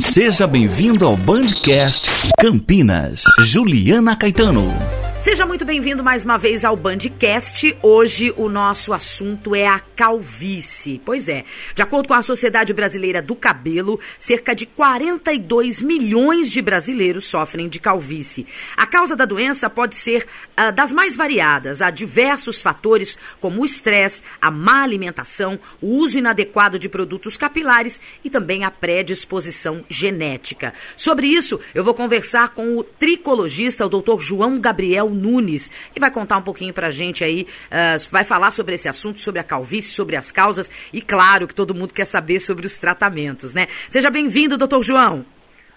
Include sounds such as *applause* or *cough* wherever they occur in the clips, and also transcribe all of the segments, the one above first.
Seja bem-vindo ao Bandcast Campinas. Juliana Caetano. Seja muito bem-vindo mais uma vez ao Bandcast. Hoje o nosso assunto é a calvície. Pois é, de acordo com a Sociedade Brasileira do Cabelo, cerca de 42 milhões de brasileiros sofrem de calvície. A causa da doença pode ser uh, das mais variadas. Há diversos fatores, como o estresse, a má alimentação, o uso inadequado de produtos capilares e também a predisposição genética. Sobre isso, eu vou conversar com o tricologista, o Dr. João Gabriel Nunes, que vai contar um pouquinho pra gente aí, uh, vai falar sobre esse assunto, sobre a calvície, sobre as causas e, claro, que todo mundo quer saber sobre os tratamentos, né? Seja bem-vindo, doutor João.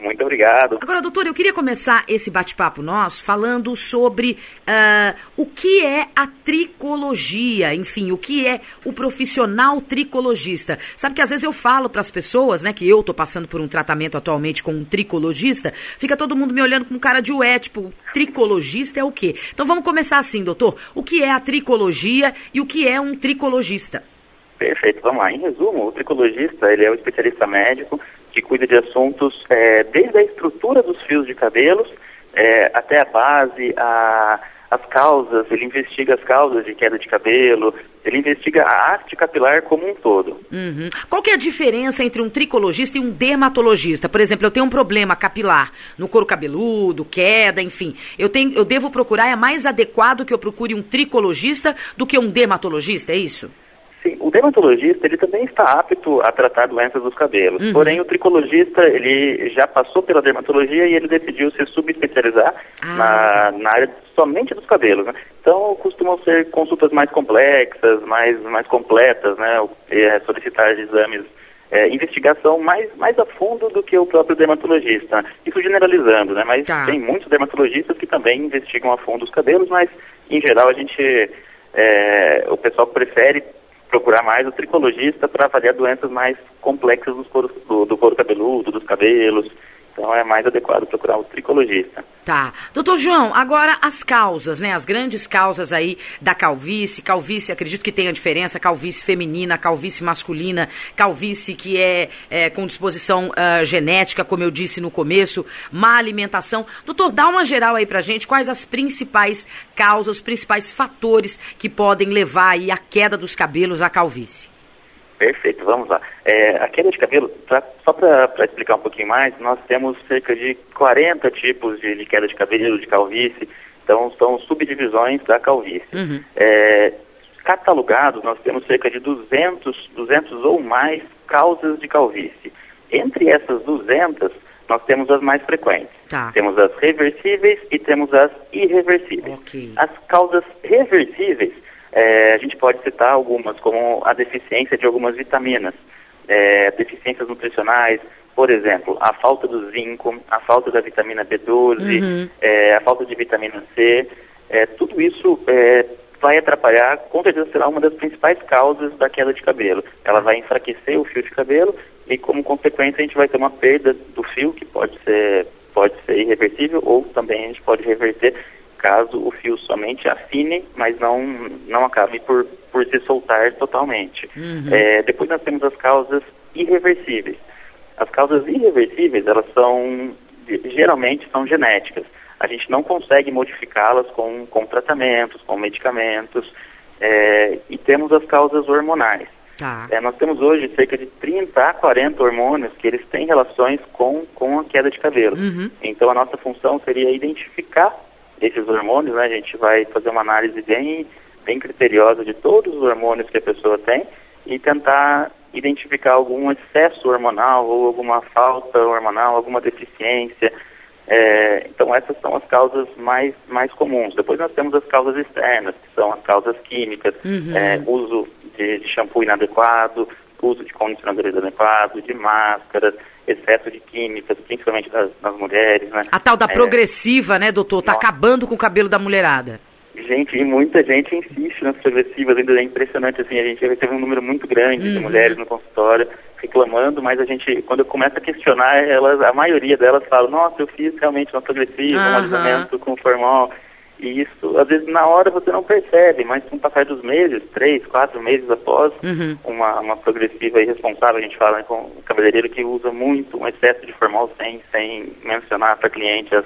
Muito obrigado. Agora, doutor, eu queria começar esse bate-papo nosso falando sobre uh, o que é a tricologia, enfim, o que é o profissional tricologista. Sabe que às vezes eu falo para as pessoas, né, que eu tô passando por um tratamento atualmente com um tricologista, fica todo mundo me olhando com cara de ué, tipo, tricologista é o quê? Então vamos começar assim, doutor. O que é a tricologia e o que é um tricologista? Perfeito, vamos lá. Em resumo, o tricologista ele é o especialista médico que cuida de assuntos é, desde a estrutura dos fios de cabelos é, até a base, a, as causas, ele investiga as causas de queda de cabelo, ele investiga a arte capilar como um todo. Uhum. Qual que é a diferença entre um tricologista e um dermatologista? Por exemplo, eu tenho um problema capilar no couro cabeludo, queda, enfim. Eu, tenho, eu devo procurar, é mais adequado que eu procure um tricologista do que um dermatologista, é isso? Sim, o dermatologista ele também está apto a tratar doenças dos cabelos. Uhum. Porém, o tricologista ele já passou pela dermatologia e ele decidiu se subespecializar ah. na, na área somente dos cabelos. Né? Então, costumam ser consultas mais complexas, mais, mais completas, né? É, solicitar exames é, investigação mais, mais a fundo do que o próprio dermatologista. Isso generalizando, né? Mas tá. tem muitos dermatologistas que também investigam a fundo os cabelos, mas em geral a gente, é, o pessoal prefere procurar mais o tricologista para avaliar doenças mais complexas dos couro, do, do couro cabeludo, dos cabelos, então é mais adequado procurar o tricologista. Tá. Doutor João, agora as causas, né? As grandes causas aí da calvície. Calvície, acredito que tenha diferença, calvície feminina, calvície masculina, calvície que é, é com disposição uh, genética, como eu disse no começo, má alimentação. Doutor, dá uma geral aí pra gente, quais as principais causas, os principais fatores que podem levar aí a queda dos cabelos à calvície? Perfeito, vamos lá. É, a queda de cabelo, pra, só para explicar um pouquinho mais, nós temos cerca de 40 tipos de, de queda de cabelo, de calvície, então são subdivisões da calvície. Uhum. É, catalogados, nós temos cerca de 200, 200 ou mais causas de calvície. Entre essas 200, nós temos as mais frequentes. Tá. Temos as reversíveis e temos as irreversíveis. Okay. As causas reversíveis é, a gente pode citar algumas, como a deficiência de algumas vitaminas, é, deficiências nutricionais, por exemplo, a falta do zinco, a falta da vitamina B12, uhum. é, a falta de vitamina C, é, tudo isso é, vai atrapalhar, com certeza será uma das principais causas da queda de cabelo. Ela vai enfraquecer o fio de cabelo e, como consequência, a gente vai ter uma perda do fio, que pode ser, pode ser irreversível, ou também a gente pode reverter caso o fio somente afine, mas não, não acabe por, por se soltar totalmente. Uhum. É, depois nós temos as causas irreversíveis. As causas irreversíveis, elas são, geralmente são genéticas. A gente não consegue modificá-las com, com tratamentos, com medicamentos. É, e temos as causas hormonais. Tá. É, nós temos hoje cerca de 30 a 40 hormônios que eles têm relações com, com a queda de cabelo. Uhum. Então a nossa função seria identificar esses hormônios, né, a gente vai fazer uma análise bem, bem criteriosa de todos os hormônios que a pessoa tem e tentar identificar algum excesso hormonal ou alguma falta hormonal, alguma deficiência. É, então essas são as causas mais, mais comuns. Depois nós temos as causas externas, que são as causas químicas, uhum. é, uso de, de shampoo inadequado, uso de condicionadores inadequados, de máscaras, excesso de químicas, principalmente das, das mulheres, né? A tal da é, progressiva, né, doutor? Tá nossa. acabando com o cabelo da mulherada. Gente, e muita gente insiste nas progressivas, ainda é impressionante, assim, a gente teve um número muito grande uhum. de mulheres no consultório reclamando, mas a gente, quando eu começo a questionar, elas, a maioria delas fala, nossa, eu fiz realmente uma progressiva, uhum. um alisamento com formol, E isso, às vezes, na hora você não percebe, mas com o passar dos meses, três, quatro meses após uhum. uma, uma progressiva irresponsável, a gente fala né, com o cabeleireiro que usa muito um excesso de formal sem, sem mencionar para cliente as,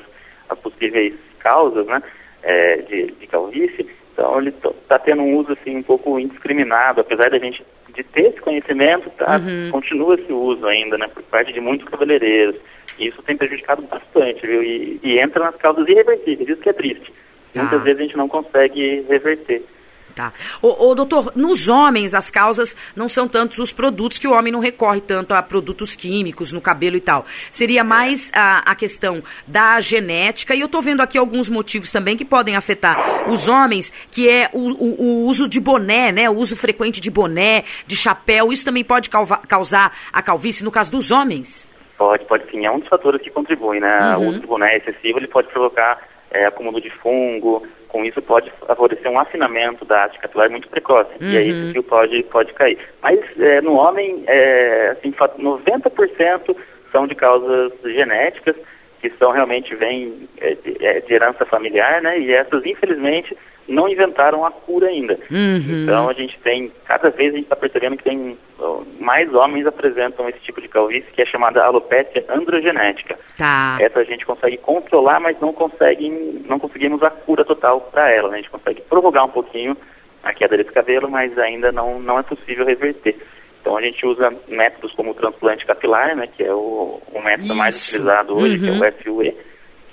as possíveis causas né, é, de, de calvície. Então ele está tendo um uso assim um pouco indiscriminado, apesar da gente de ter esse conhecimento, tá, uhum. continua esse uso ainda, né, por parte de muitos cabeleireiros. E isso tem prejudicado bastante, viu? E, e entra nas causas irreversíveis, isso que é triste. Tá. Muitas vezes a gente não consegue reverter. Tá. Ô, ô, doutor, nos homens as causas não são tantos os produtos que o homem não recorre tanto a produtos químicos no cabelo e tal. Seria mais a, a questão da genética, e eu tô vendo aqui alguns motivos também que podem afetar os homens, que é o, o, o uso de boné, né? O uso frequente de boné, de chapéu, isso também pode causar a calvície no caso dos homens? Pode, pode sim. É um dos fatores que contribui, né? Uhum. O uso de boné excessivo ele pode provocar é, acúmulo de fungo, com isso pode favorecer um afinamento da haste capilar muito precoce, uhum. e aí esse fio pode, pode cair. Mas é, no homem, é, assim, 90% são de causas genéticas, que são realmente vêm é, de, é, de, herança familiar, né? E essas, infelizmente, não inventaram a cura ainda. Uhum. Então a gente tem, cada vez a gente está percebendo que tem mais homens apresentam esse tipo de calvície que é chamada alopecia androgenética. Tá. Essa a gente consegue controlar, mas não consegue, não conseguimos a cura total para ela. Né? A gente consegue prorrogar um pouquinho a queda desse cabelo, mas ainda não, não é possível reverter. Então a gente usa métodos como o transplante capilar, né, que é o, o método Isso. mais utilizado hoje, uhum. que é o uhum. FUE,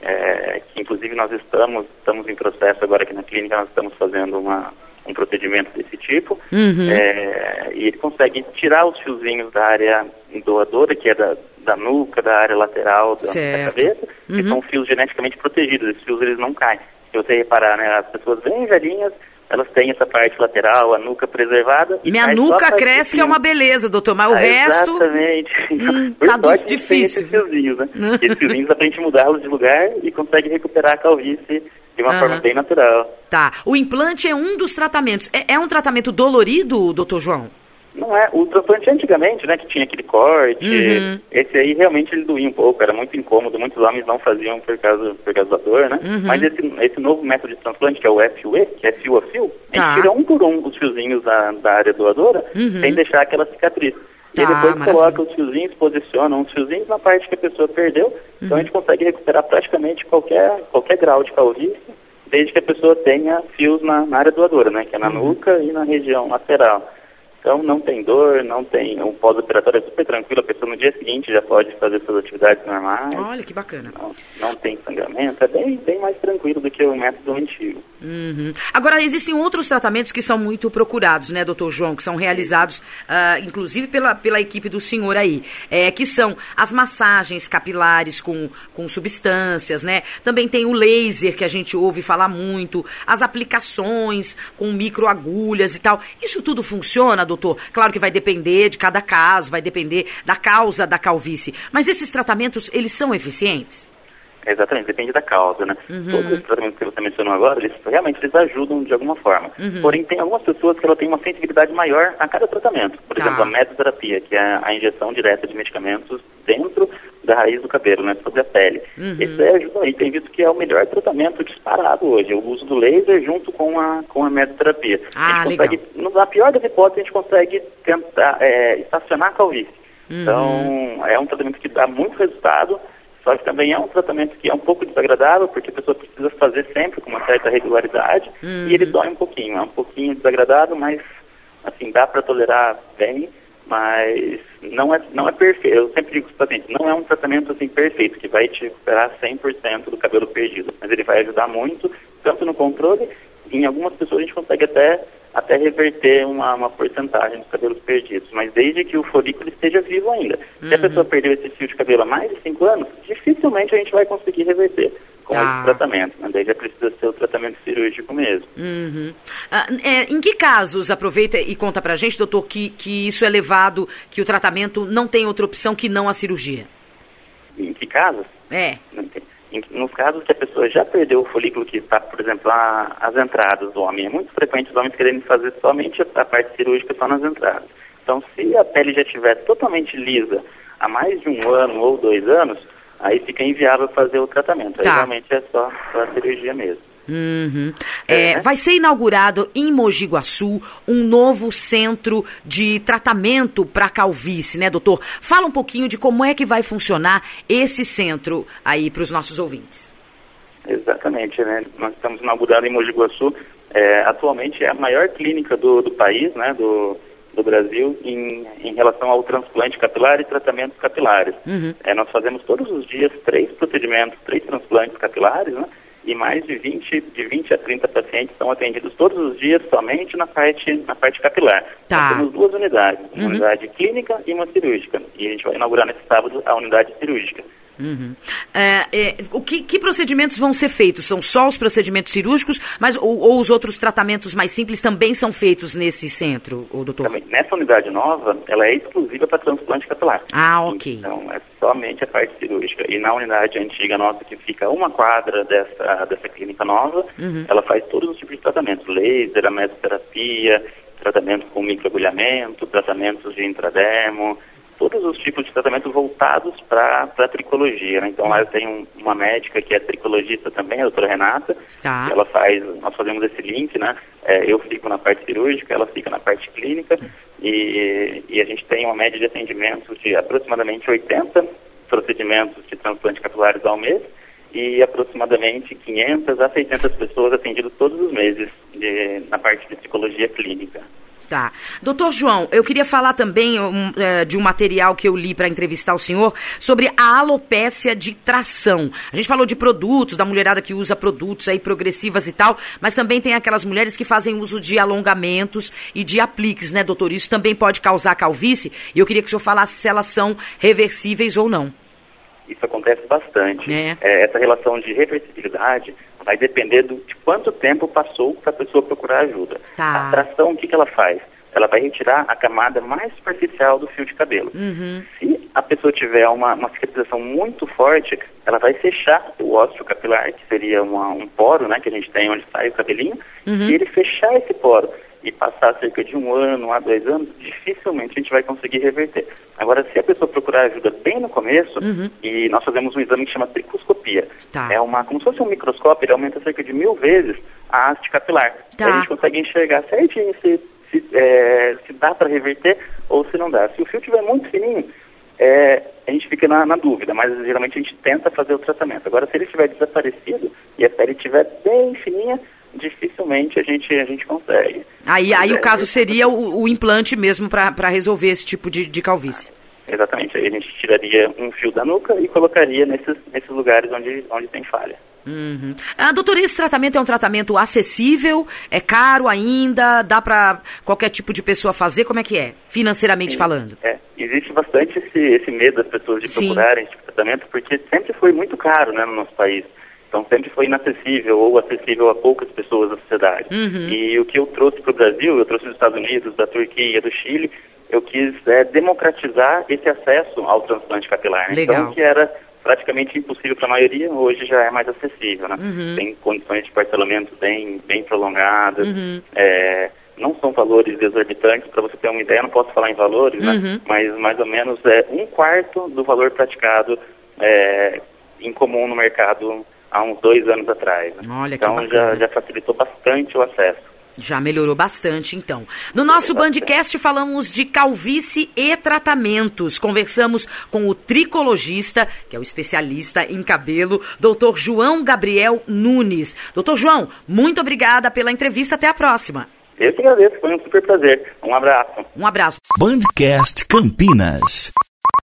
é, inclusive nós estamos, estamos em processo agora aqui na clínica, nós estamos fazendo uma, um procedimento desse tipo, uhum. é, e ele consegue tirar os fiozinhos da área doadora, que é da, da nuca, da área lateral da, da cabeça, uhum. que são fios geneticamente protegidos, esses fios eles não caem. Se você reparar, né, as pessoas bem velhinhas, elas têm essa parte lateral, a nuca preservada. Minha nuca cresce, que é uma beleza, doutor, mas ah, o resto. Exatamente. Hum, tá sorte, difícil. Esses fiozinhos, né? *laughs* esses fiozinhos dá pra gente mudá-los de lugar e consegue recuperar a calvície de uma forma bem natural. Tá. O implante é um dos tratamentos. É, é um tratamento dolorido, doutor João? Não é. O transplante antigamente, né, que tinha aquele corte, uhum. esse aí realmente ele doía um pouco, era muito incômodo, muitos homens não faziam por causa, por causa da dor, né? Uhum. Mas esse, esse novo método de transplante, que é o FUE, que é fio a fio, tá. a gente tira um por um os fiozinhos da, da área doadora, uhum. sem deixar aquela cicatriz. Tá, e depois maravilha. coloca os fiozinhos, posiciona os fiozinhos na parte que a pessoa perdeu, então a gente consegue recuperar praticamente qualquer, qualquer grau de calvície, desde que a pessoa tenha fios na, na área doadora, né? Que é na uhum. nuca e na região lateral. Então não tem dor, não tem. O pós-operatório é super tranquilo, a pessoa no dia seguinte já pode fazer suas atividades normais. Olha que bacana. Não, não tem sangramento, é bem, bem mais tranquilo do que o método antigo. Uhum. Agora, existem outros tratamentos que são muito procurados, né, doutor João, que são realizados, uh, inclusive pela, pela equipe do senhor aí, é, que são as massagens capilares com, com substâncias, né? Também tem o laser, que a gente ouve falar muito, as aplicações com microagulhas e tal. Isso tudo funciona, doutor? Doutor? Claro que vai depender de cada caso, vai depender da causa da calvície. Mas esses tratamentos, eles são eficientes? Exatamente, depende da causa, né? Uhum. Todos os tratamentos que você mencionou agora, eles realmente eles ajudam de alguma forma. Uhum. Porém, tem algumas pessoas que ela tem uma sensibilidade maior a cada tratamento. Por tá. exemplo, a mesoterapia, que é a injeção direta de medicamentos dentro da raiz do cabelo, né, sobre a pele. Uhum. Esse é, ajuda aí, tem visto que é o melhor tratamento disparado hoje, o uso do laser junto com a, com a mesoterapia. Ah, a gente legal. consegue, na pior das hipóteses, a gente consegue tentar é, estacionar a calvície. Uhum. Então, é um tratamento que dá muito resultado, só que também é um tratamento que é um pouco desagradável, porque a pessoa precisa fazer sempre com uma certa regularidade, uhum. e ele dói um pouquinho, é um pouquinho desagradável, mas assim, dá para tolerar bem mas não é, não é perfeito. Eu sempre digo para os pacientes, não é um tratamento assim perfeito, que vai te recuperar 100% do cabelo perdido, mas ele vai ajudar muito, tanto no controle, em algumas pessoas a gente consegue até, até reverter uma, uma porcentagem dos cabelos perdidos, mas desde que o folículo esteja vivo ainda. Uhum. Se a uhum. pessoa perdeu esse fio de cabelo há mais de 5 anos, dificilmente a gente vai conseguir reverter com tá. esse tratamento. Né? Daí já precisa ser o tratamento cirúrgico mesmo. Uhum. Ah, é, em que casos, aproveita e conta pra gente, doutor, que, que isso é levado, que o tratamento não tem outra opção que não a cirurgia? Em que casos? É. Nos casos que a pessoa já perdeu o folículo que está, por exemplo, a, as entradas do homem, é muito frequente os homens querendo fazer somente a, parte cirúrgica só nas entradas. Então, se a pele já estiver totalmente lisa há mais de um ano ou dois anos, aí fica inviável fazer o tratamento. Tá. Aí realmente é só a cirurgia mesmo. Uhum. É, é, vai ser inaugurado em Mogi Guaçu um novo centro de tratamento para calvície, né, doutor? Fala um pouquinho de como é que vai funcionar esse centro aí para os nossos ouvintes. Exatamente, né? Nós estamos inaugurando em Mogi Guaçu. É, atualmente é a maior clínica do, do país, né, do, do Brasil, em, em, relação ao transplante capilar e tratamentos capilares. Uhum. É, nós fazemos todos os dias três procedimentos, três transplantes capilares, né? E mais de 20, de 20 a 30 pacientes são atendidos todos os dias somente na parte, na parte capilar. Tá. Nós temos duas unidades, uma uhum. unidade clínica e uma cirúrgica. E a gente vai inaugurar nesse sábado a unidade cirúrgica. Uhum. É, é, o que, que, procedimentos vão ser feitos? São só os procedimentos cirúrgicos, mas ou, ou os outros tratamentos mais simples também são feitos nesse centro, o doutor? Também. Nessa unidade nova, ela é exclusiva para transplante capilar. Ah, ok. Então é somente a parte cirúrgica. E na unidade antiga nossa, que fica uma quadra dessa, dessa clínica nova, uhum. ela faz todos os tipos de tratamentos: laser, a mesoterapia, tratamento com microagulhamento, tratamentos de intradermo todos os tipos de tratamento voltados para a tricologia. Né? Então lá eu tenho uma médica que é tricologista também, a doutora Renata. Tá. Ela faz, nós fazemos esse link, né? É, eu fico na parte cirúrgica, ela fica na parte clínica e, e a gente tem uma média de atendimento de aproximadamente 80 procedimentos de transplante capilares ao mês e aproximadamente 500 a 600 pessoas atendidas todos os meses de, na parte de psicologia clínica. Tá. Doutor João, eu queria falar também um, é, de um material que eu li para entrevistar o senhor sobre a alopécia de tração. A gente falou de produtos, da mulherada que usa produtos aí progressivas e tal, mas também tem aquelas mulheres que fazem uso de alongamentos e de apliques, né, doutor? Isso também pode causar calvície e eu queria que o senhor falasse se elas são reversíveis ou não. Isso acontece bastante. É. É, essa relação de reversibilidade vai depender do, de quanto tempo passou para a pessoa procurar ajuda. Tá. A tração, o que, que ela faz? Ela vai retirar a camada mais superficial do fio de cabelo. Uhum. Se a pessoa tiver uma, uma cicatrização muito forte, ela vai fechar o ósseo capilar, que seria uma, um poro né, que a gente tem onde sai o cabelinho, uhum. e ele fechar esse poro e passar cerca de um ano a dois anos, dificilmente a gente vai conseguir reverter. Agora, se a pessoa procurar ajuda bem no começo, uhum. e nós fazemos um exame que chama tricoscopia. Tá. É uma, como se fosse um microscópio, ele aumenta cerca de mil vezes a haste capilar. Tá. Aí a gente consegue enxergar certinho se, se, é, se dá para reverter ou se não dá. Se o fio estiver muito fininho, é, a gente fica na, na, dúvida, mas geralmente a gente tenta fazer o tratamento. Agora, se ele estiver desaparecido e a pele estiver bem fininha, dificilmente a gente, a gente consegue. Aí, aí é, o caso seria o, o implante mesmo para resolver esse tipo de, de calvície. Exatamente, aí a gente tiraria um fio da nuca e colocaria nesses, nesses lugares onde, onde tem falha. Uhum. Ah, doutor, esse tratamento é um tratamento acessível? É caro ainda? Dá para qualquer tipo de pessoa fazer? Como é que é, financeiramente Sim, falando? É, existe bastante esse, esse medo das pessoas de Sim. procurarem esse tipo de tratamento, porque sempre foi muito caro né, no nosso país. Então sempre foi inacessível ou acessível a poucas pessoas da sociedade. Uhum. E o que eu trouxe para o Brasil, eu trouxe dos Estados Unidos, da Turquia, do Chile, eu quis é, democratizar esse acesso ao transplante capilar. Né? Legal. Então, que era praticamente impossível para a maioria, hoje já é mais acessível. Né? Uhum. Tem condições de parcelamento bem, bem prolongadas. Uhum. É, não são valores exorbitantes, para você ter uma ideia, não posso falar em valores, né? Uhum. mas mais ou menos é um quarto do valor praticado é, em comum no mercado há uns dois anos atrás. Né? Olha então que já, já facilitou bastante o acesso. Já melhorou bastante, então. No nosso Bandcast falamos de calvície e tratamentos. Conversamos com o tricologista, que é o especialista em cabelo, doutor João Gabriel Nunes. Doutor João, muito obrigada pela entrevista. Até a próxima. Eu que agradeço, foi um super prazer. Um abraço. Um abraço. Bandcast Campinas.